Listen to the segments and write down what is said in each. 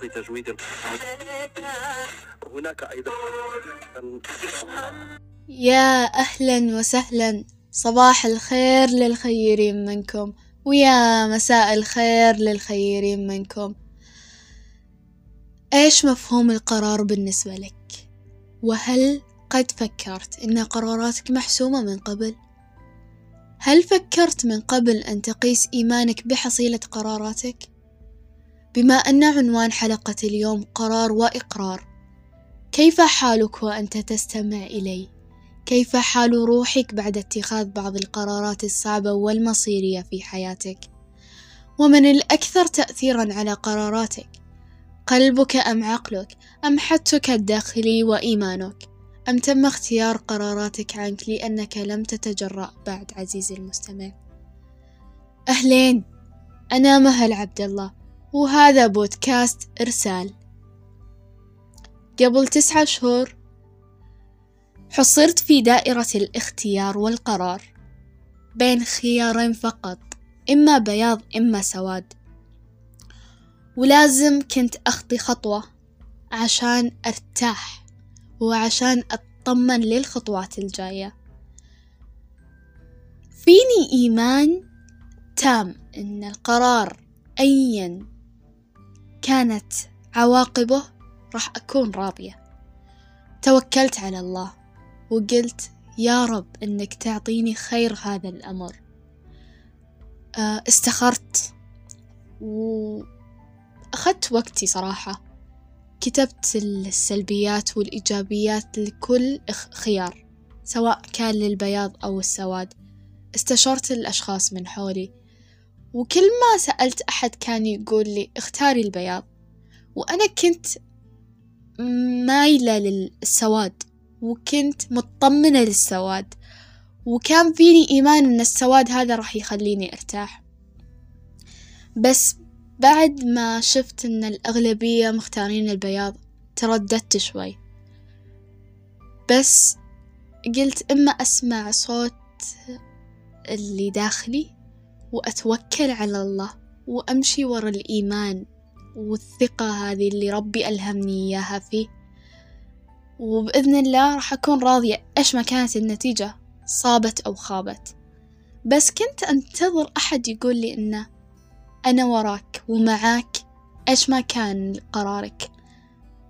في تجويد هناك أيضا يا أهلا وسهلا صباح الخير للخيرين منكم ويا مساء الخير للخيرين منكم إيش مفهوم القرار بالنسبة لك؟ وهل قد فكرت إن قراراتك محسومة من قبل؟ هل فكرت من قبل أن تقيس إيمانك بحصيلة قراراتك؟ بما أن عنوان حلقة اليوم قرار وإقرار كيف حالك وأنت تستمع إلي؟ كيف حال روحك بعد اتخاذ بعض القرارات الصعبة والمصيرية في حياتك؟ ومن الأكثر تأثيرا على قراراتك؟ قلبك أم عقلك؟ أم حدسك الداخلي وإيمانك؟ أم تم اختيار قراراتك عنك لأنك لم تتجرأ بعد عزيزي المستمع؟ أهلين أنا مهل عبد الله وهذا بودكاست إرسال. قبل تسعة شهور حصرت في دائرة الاختيار والقرار بين خيارين فقط إما بياض إما سواد. ولازم كنت أخطي خطوة عشان أرتاح. وعشان أطمن للخطوات الجاية. فيني إيمان تام إن القرار أيا كانت عواقبه راح أكون راضية. توكلت على الله وقلت يا رب إنك تعطيني خير هذا الأمر. آه، استخرت وأخذت وقتي صراحة. كتبت السلبيات والإيجابيات لكل خيار سواء كان للبياض أو السواد. استشرت الأشخاص من حولي وكل ما سألت أحد كان يقول لي اختاري البياض. وأنا كنت مايلة للسواد وكنت مطمنة للسواد وكان فيني إيمان إن السواد هذا راح يخليني أرتاح. بس بعد ما شفت إن الأغلبية مختارين البياض ترددت شوي. بس قلت إما أسمع صوت اللي داخلي وأتوكل على الله وأمشي ورا الإيمان والثقة هذه اللي ربي ألهمني إياها فيه. وبإذن الله راح أكون راضية إيش ما كانت النتيجة صابت أو خابت. بس كنت أنتظر أحد يقول لي إنه أنا وراك ومعاك إيش ما كان قرارك؟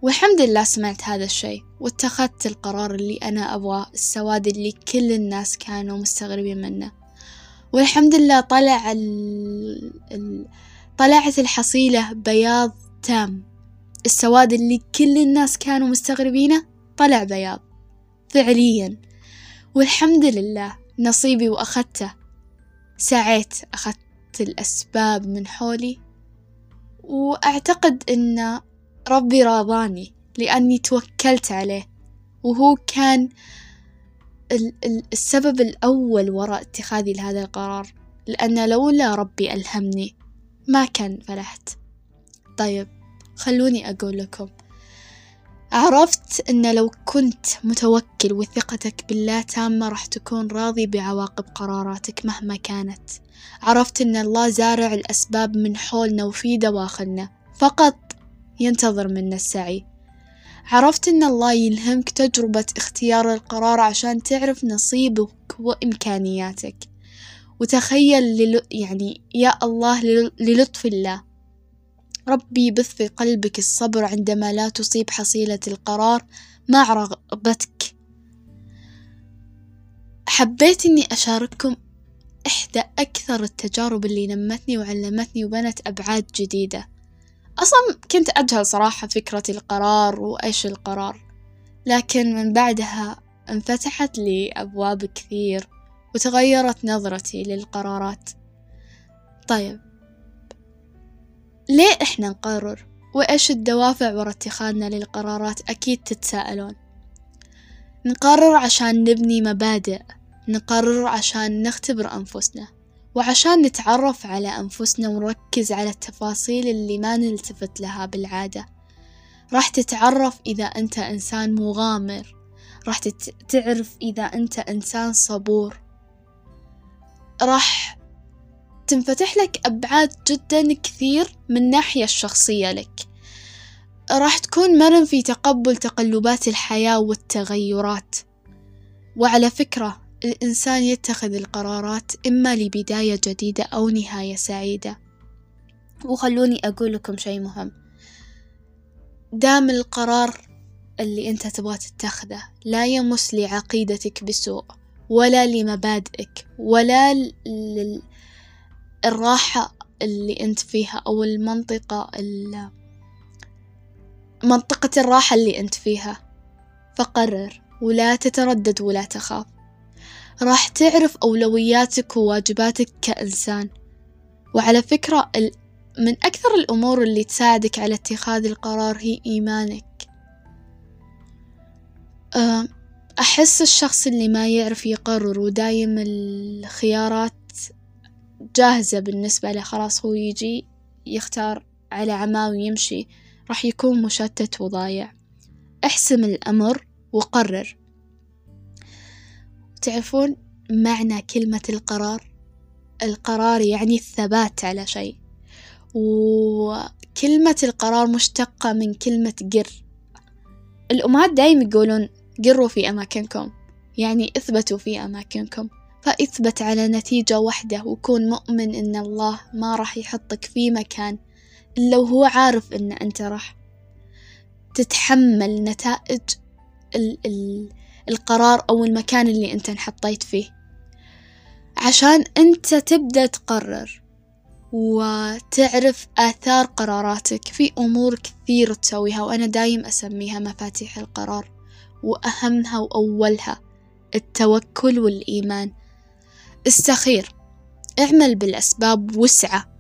والحمد لله سمعت هذا الشيء واتخذت القرار اللي أنا أبغاه السواد اللي كل الناس كانوا مستغربين منه. والحمد لله طلع ال... ال... طلعت الحصيلة بياض تام. السواد اللي كل الناس كانوا مستغربينه طلع بياض فعليا. والحمد لله نصيبي وأخذته. سعيت أخذت الأسباب من حولي وأعتقد أن ربي راضاني لأني توكلت عليه وهو كان السبب الأول وراء اتخاذي لهذا القرار لأن لولا ربي ألهمني ما كان فلحت. طيب خلوني أقول لكم عرفت أن لو كنت متوكل وثقتك بالله تامة راح تكون راضي بعواقب قراراتك مهما كانت. عرفت أن الله زارع الأسباب من حولنا وفي دواخلنا. فقط ينتظر منا السعي. عرفت أن الله يلهمك تجربة اختيار القرار عشان تعرف نصيبك وإمكانياتك. وتخيل لل... يعني يا الله للطف الله. ربي يبث في قلبك الصبر عندما لا تصيب حصيلة القرار. مع رغبتك؟ حبيت إني أشارككم إحدى أكثر التجارب اللي نمتني وعلمتني وبنت أبعاد جديدة. أصلا كنت أجهل صراحة فكرة القرار وإيش القرار لكن من بعدها انفتحت لي أبواب كثير وتغيرت نظرتي للقرارات. طيب ليه إحنا نقرر. وإيش الدوافع ورا اتخاذنا للقرارات أكيد تتساءلون. نقرر عشان نبني مبادئ. نقرر عشان نختبر أنفسنا. وعشان نتعرف على أنفسنا ونركز على التفاصيل اللي ما نلتفت لها بالعادة. راح تتعرف إذا أنت إنسان مغامر. راح تعرف إذا أنت إنسان صبور. راح تنفتح لك أبعاد جدا كثير من ناحية الشخصية لك. راح تكون مرن في تقبل تقلبات الحياة والتغيرات. وعلى فكرة الإنسان يتخذ القرارات إما لبداية جديدة أو نهاية سعيدة. وخلوني أقول لكم شيء مهم. دام القرار اللي أنت تبغى تتخذه لا يمس لعقيدتك بسوء ولا لمبادئك ولا للراحة اللي أنت فيها أو المنطقة منطقة الراحة اللي أنت فيها. فقرر ولا تتردد ولا تخاف. راح تعرف أولوياتك وواجباتك كإنسان. وعلى فكرة من أكثر الأمور اللي تساعدك على اتخاذ القرار هي إيمانك. أحس الشخص اللي ما يعرف يقرر ودايم الخيارات جاهزة بالنسبة له خلاص هو يجي يختار على عماه ويمشي راح يكون مشتت وضايع. احسم الأمر وقرر. تعرفون معنى كلمة القرار؟ القرار يعني الثبات على شيء. وكلمة القرار مشتقة من كلمة قر الأمهات دايم يقولون قروا في أماكنكم يعني اثبتوا في أماكنكم. فإثبت على نتيجة واحدة وكون مؤمن إن الله ما راح يحطك في مكان إلا وهو عارف إن أنت راح تتحمل نتائج ال ال القرار أو المكان اللي أنت انحطيت فيه. عشان أنت تبدأ تقرر وتعرف آثار قراراتك في أمور كثير تسويها وأنا دايم أسميها مفاتيح القرار وأهمها وأولها التوكل والإيمان. استخير. اعمل بالأسباب وسعة.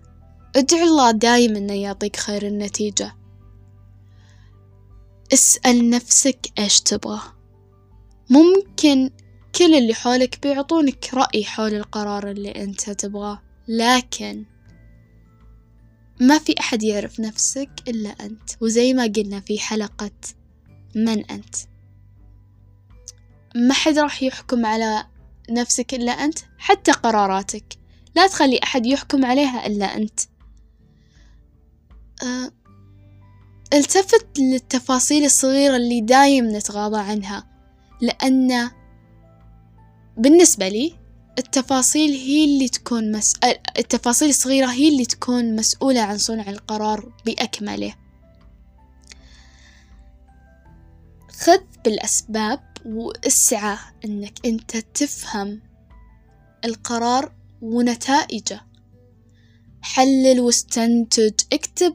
ادعو الله دايم إنه يعطيك خير النتيجة. اسأل نفسك إيش تبغى. ممكن كل اللي حولك بيعطونك رأي حول القرار اللي أنت تبغاه لكن ما في أحد يعرف نفسك إلا أنت. وزي ما قلنا في حلقة من أنت. ما حد راح يحكم على نفسك إلا أنت حتى قراراتك. لا تخلي أحد يحكم عليها إلا أنت. أه التفت للتفاصيل الصغيرة اللي دايم نتغاضى عنها لأن بالنسبة لي التفاصيل هي اللي تكون مس... التفاصيل الصغيرة هي اللي تكون مسؤولة عن صنع القرار بأكمله. خذ بالأسباب واسعى أنك أنت تفهم القرار ونتائجه. حلل واستنتج اكتب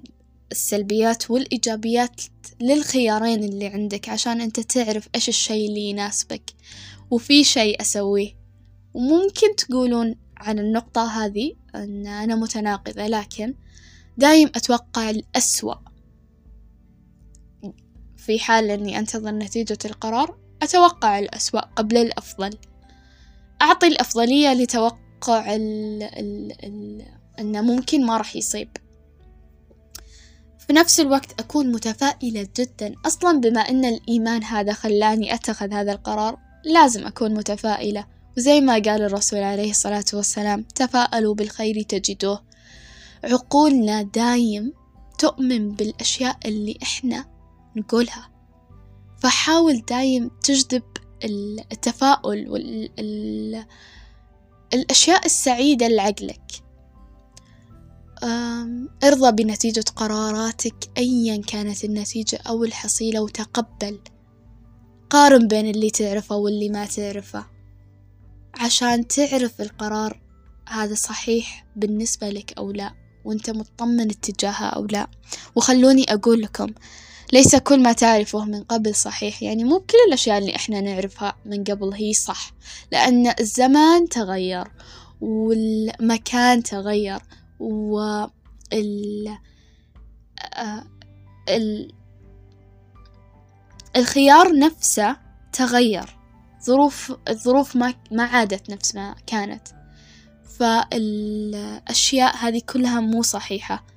السلبيات والإيجابيات للخيارين اللي عندك عشان أنت تعرف إيش الشي اللي يناسبك وفي شي أسويه. وممكن تقولون عن النقطة هذه أن أنا متناقضة لكن دايم أتوقع الأسوأ. في حال أني أنتظر نتيجة القرار أتوقع الأسوأ قبل الأفضل. أعطي الأفضلية لتوقع ال ال ال أنه ممكن ما راح يصيب. في نفس الوقت أكون متفائلة جدا. أصلا بما أن الإيمان هذا خلاني أتخذ هذا القرار لازم أكون متفائلة. وزي ما قال الرسول عليه الصلاة والسلام تفاءلوا بالخير تجدوه. عقولنا دايم تؤمن بالأشياء اللي إحنا نقولها. فحاول دايم تجذب التفاؤل والأشياء السعيدة لعقلك. ارضى بنتيجة قراراتك أيا كانت النتيجة أو الحصيلة وتقبل. قارن بين اللي تعرفه واللي ما تعرفه. عشان تعرف القرار هذا صحيح بالنسبة لك أو لا وأنت مطمن اتجاهه أو لا. وخلوني أقول لكم ليس كل ما تعرفه من قبل صحيح. يعني مو كل الأشياء اللي إحنا نعرفها من قبل هي صح لأن الزمان تغير والمكان تغير وال آه، ال... الخيار نفسه تغير. ظروف الظروف ما ما عادت نفس ما كانت. فالأشياء هذه كلها مو صحيحة.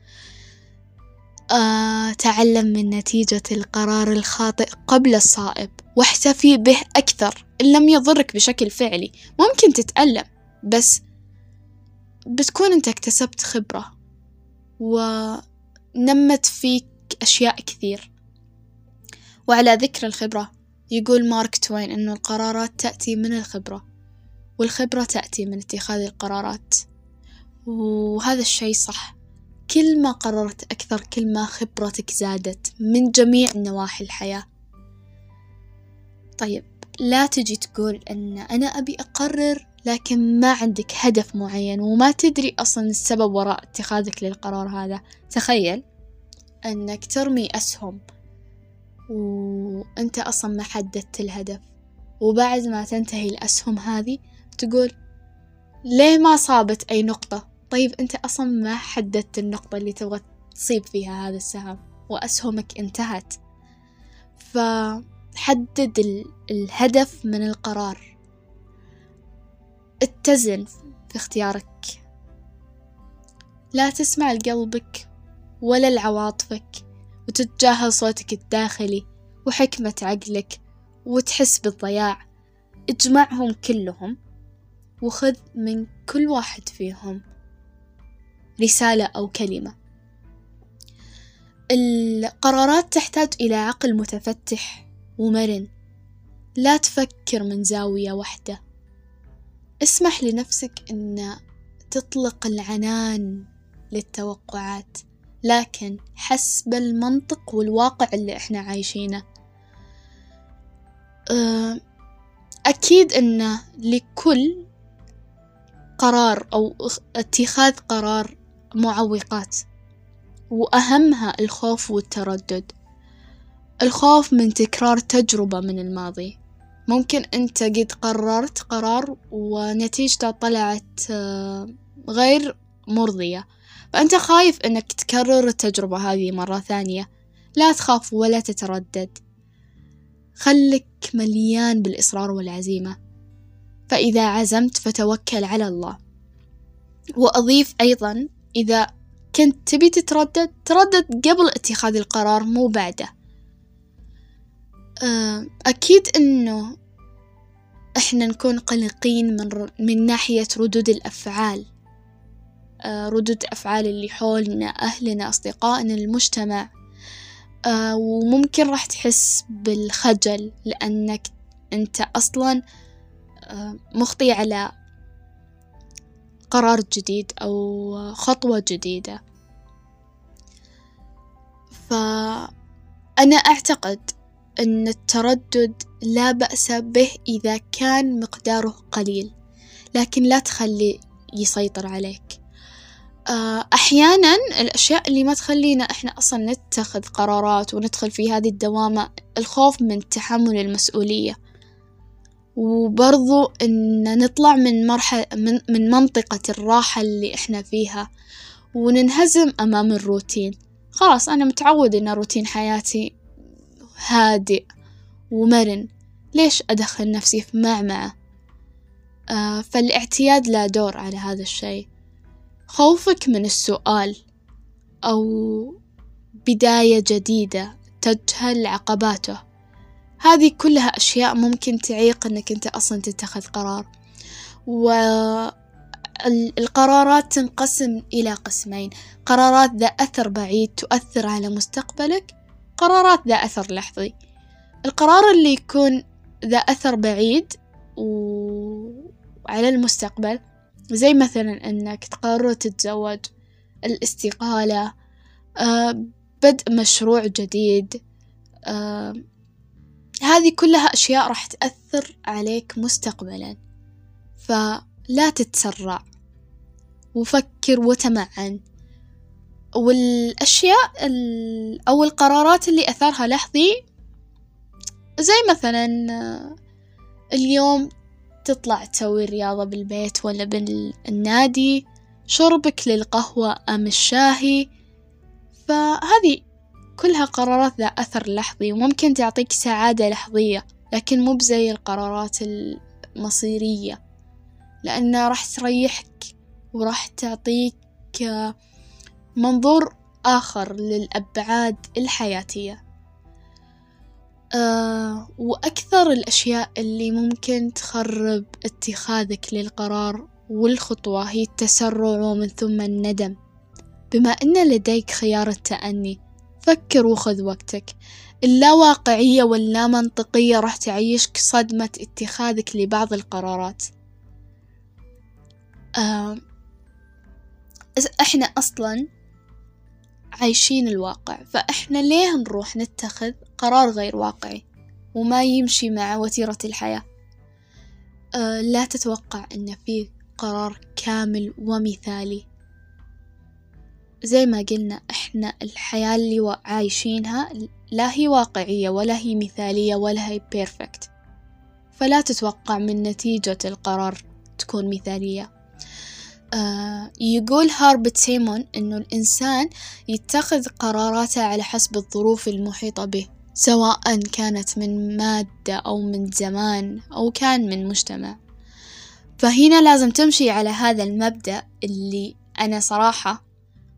تعلم من نتيجة القرار الخاطئ قبل الصائب واحتفي به أكثر إن لم يضرك بشكل فعلي. ممكن تتألم بس بتكون أنت اكتسبت خبرة ونمت فيك أشياء كثير. وعلى ذكر الخبرة يقول مارك توين أنه القرارات تأتي من الخبرة والخبرة تأتي من اتخاذ القرارات. وهذا الشي صح. كل ما قررت أكثر كل ما خبرتك زادت من جميع نواحي الحياة. طيب لا تجي تقول أن أنا أبي أقرر لكن ما عندك هدف معين وما تدري أصلا السبب وراء اتخاذك للقرار هذا. تخيل أنك ترمي أسهم وأنت أصلا ما حددت الهدف وبعد ما تنتهي الأسهم هذه تقول ليه ما صابت أي نقطة؟ طيب أنت أصلا ما حددت النقطة اللي تبغى تصيب فيها هذا السهم وأسهمك انتهت. فحدد الهدف من القرار. اتزن في اختيارك. لا تسمع لقلبك ولا لعواطفك وتتجاهل صوتك الداخلي وحكمة عقلك وتحس بالضياع. اجمعهم كلهم وخذ من كل واحد فيهم. رسالة أو كلمة. القرارات تحتاج إلى عقل متفتح ومرن. لا تفكر من زاوية واحدة. اسمح لنفسك أن تطلق العنان للتوقعات لكن حسب المنطق والواقع اللي إحنا عايشينه. أه، أكيد أن لكل قرار أو اتخاذ قرار معوقات وأهمها الخوف والتردد. الخوف من تكرار تجربة من الماضي. ممكن أنت قد قررت قرار ونتيجته طلعت آه، غير مرضية. فأنت خايف أنك تكرر التجربة هذه مرة ثانية. لا تخاف ولا تتردد. خلك مليان بالإصرار والعزيمة. فإذا عزمت فتوكل على الله. وأضيف أيضا إذا كنت تبي تتردد تردد قبل اتخاذ القرار مو بعده. آه، أكيد إنه إحنا نكون قلقين من, من ناحية ردود الأفعال. آه، ردود أفعال اللي حولنا أهلنا أصدقائنا المجتمع. آه، وممكن راح تحس بالخجل لأنك أنت أصلا مخطي على قرار جديد أو خطوة جديدة. فأنا أعتقد أن التردد لا بأس به إذا كان مقداره قليل لكن لا تخلي يسيطر عليك. آه، أحيانا الأشياء اللي ما تخلينا إحنا أصلا نتخذ قرارات وندخل في هذه الدوامة الخوف من تحمل المسؤولية. وبرضو إن نطلع من مرحلة من, من منطقة الراحة اللي إحنا فيها وننهزم أمام الروتين. خلاص أنا متعود إن روتين حياتي هادئ ومرن. ليش أدخل نفسي في معمعة؟ آه فالاعتياد لا دور على هذا الشيء. خوفك من السؤال أو بداية جديدة تجهل عقباته. هذه كلها أشياء ممكن تعيق أنك أنت أصلا تتخذ قرار. والقرارات تنقسم إلى قسمين. قرارات ذا أثر بعيد تؤثر على مستقبلك قرارات ذا أثر لحظي. القرار اللي يكون ذا أثر بعيد وعلى المستقبل زي مثلا أنك تقرر تتزوج الاستقالة آه، بدء مشروع جديد آه، هذه كلها أشياء راح تأثر عليك مستقبلا. فلا تتسرع. وفكر وتمعن. والأشياء أو القرارات اللي أثرها لحظي زي مثلا اليوم تطلع تسوي رياضة بالبيت ولا بالنادي شربك للقهوة أم الشاهي. فهذه كلها قرارات ذا أثر لحظي وممكن تعطيك سعادة لحظية لكن مو بزي القرارات المصيرية لأنها راح تريحك وراح تعطيك منظور آخر للأبعاد الحياتية. أه وأكثر الأشياء اللي ممكن تخرب اتخاذك للقرار والخطوة هي التسرع ومن ثم الندم. بما أن لديك خيار التأني فكر وخذ وقتك. اللاواقعية واللامنطقية راح تعيشك صدمة اتخاذك لبعض القرارات. آه إحنا أصلا عايشين الواقع فإحنا ليه نروح نتخذ قرار غير واقعي وما يمشي مع وتيرة الحياة؟ أه لا تتوقع إن في قرار كامل ومثالي. زي ما قلنا إحنا الحياة اللي عايشينها لا هي واقعية ولا هي مثالية ولا هي perfect فلا تتوقع من نتيجة القرار تكون مثالية. آه يقول هربرت سيمون إنه الإنسان يتخذ قراراته على حسب الظروف المحيطة به سواء كانت من مادة أو من زمان أو كان من مجتمع. فهنا لازم تمشي على هذا المبدأ اللي أنا صراحة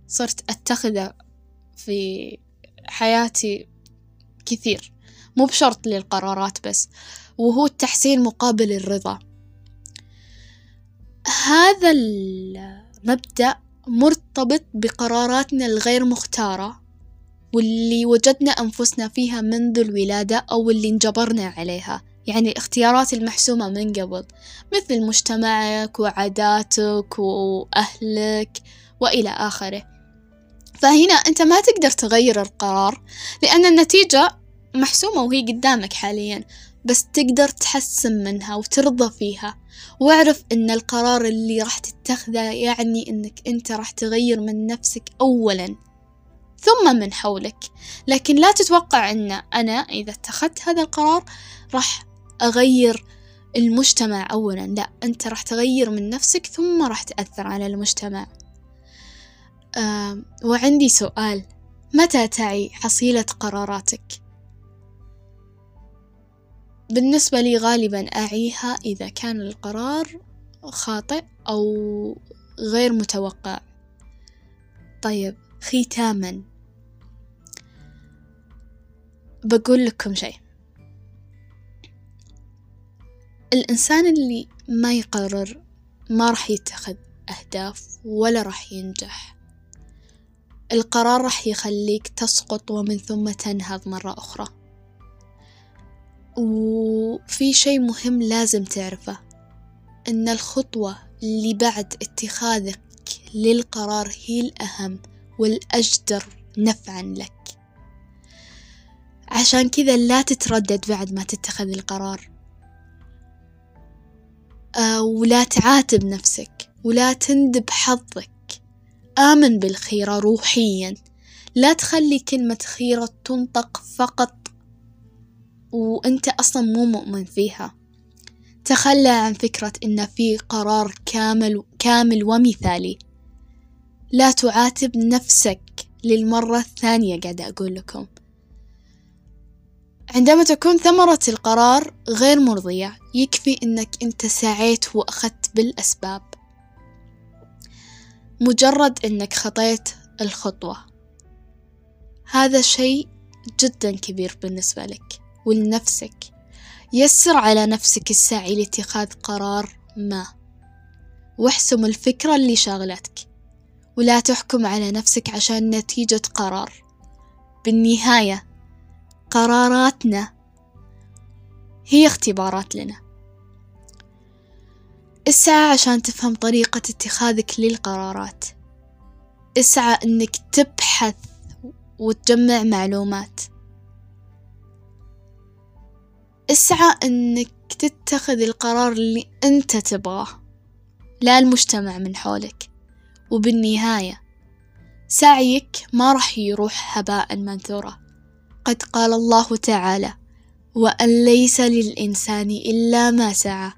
صرت أتخذه في حياتي كثير. مو بشرط للقرارات بس وهو التحسين مقابل الرضا. هذا المبدأ مرتبط بقراراتنا الغير مختارة واللي وجدنا أنفسنا فيها منذ الولادة أو اللي انجبرنا عليها. يعني الاختيارات المحسومة من قبل مثل مجتمعك وعاداتك وأهلك وإلى آخره. فهنا أنت ما تقدر تغير القرار لأن النتيجة محسومة وهي قدامك حاليا بس تقدر تحسن منها وترضى فيها. واعرف إن القرار اللي راح تتخذه يعني إنك أنت راح تغير من نفسك اولا ثم من حولك. لكن لا تتوقع إن أنا إذا اتخذت هذا القرار راح أغير المجتمع اولا لا أنت راح تغير من نفسك ثم راح تأثر على المجتمع. وعندي سؤال. متى تعي حصيلة قراراتك؟ بالنسبة لي غالبا أعيها إذا كان القرار خاطئ أو غير متوقع. طيب ختاما. بقول لكم شيء. الإنسان اللي ما يقرر ما راح يتخذ أهداف ولا راح ينجح. القرار راح يخليك تسقط ومن ثم تنهض مرة أخرى. وفي شي مهم لازم تعرفه إن الخطوة اللي بعد اتخاذك للقرار هي الأهم والأجدر نفعا لك. عشان كذا لا تتردد بعد ما تتخذ القرار. آه ولا تعاتب نفسك ولا تندب حظك. آمن بالخيرة روحيا. لا تخلي كلمة خيرة تنطق فقط وأنت أصلا مو مؤمن فيها. تخلى عن فكرة إن في قرار كامل كامل ومثالي. لا تعاتب نفسك للمرة الثانية قاعدة أقول لكم. عندما تكون ثمرة القرار غير مرضية يكفي إنك أنت سعيت وأخذت بالأسباب. مجرد إنك خطيت الخطوة. هذا شيء جدا كبير بالنسبة لك ولنفسك. يسر على نفسك السعي لاتخاذ قرار ما. واحسم الفكرة اللي شاغلتك. ولا تحكم على نفسك عشان نتيجة قرار. بالنهاية قراراتنا هي اختبارات لنا. اسعى عشان تفهم طريقة اتخاذك للقرارات. اسعى إنك تبحث وتجمع معلومات. اسعى إنك تتخذ القرار اللي أنت تبغاه لا المجتمع من حولك. وبالنهاية سعيك ما راح يروح هباء منثورا قد قال الله تعالى وأن ليس للإنسان إلا ما سعى.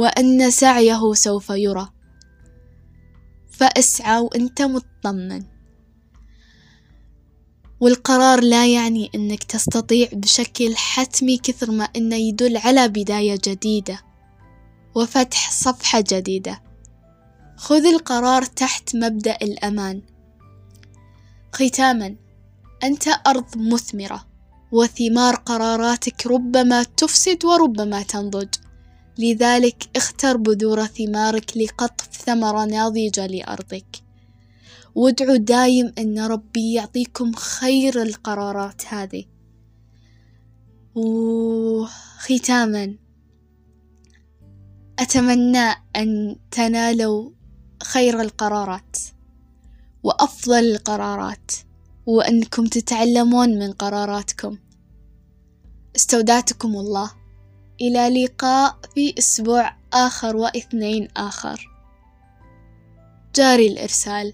وأن سعيه سوف يرى. فأسعى وأنت مطمن. والقرار لا يعني أنك تستطيع بشكل حتمي كثر ما أنه يدل على بداية جديدة وفتح صفحة جديدة. خذ القرار تحت مبدأ الأمان. ختاما أنت أرض مثمرة وثمار قراراتك ربما تفسد وربما تنضج. لذلك اختر بذور ثمارك لقطف ثمرة ناضجة لأرضك. وادعوا دايم أن ربي يعطيكم خير القرارات هذه. وختاما أتمنى أن تنالوا خير القرارات وأفضل القرارات وأنكم تتعلمون من قراراتكم. استودعتكم الله. إلى لقاء في أسبوع آخر واثنين آخر. جاري الإرسال.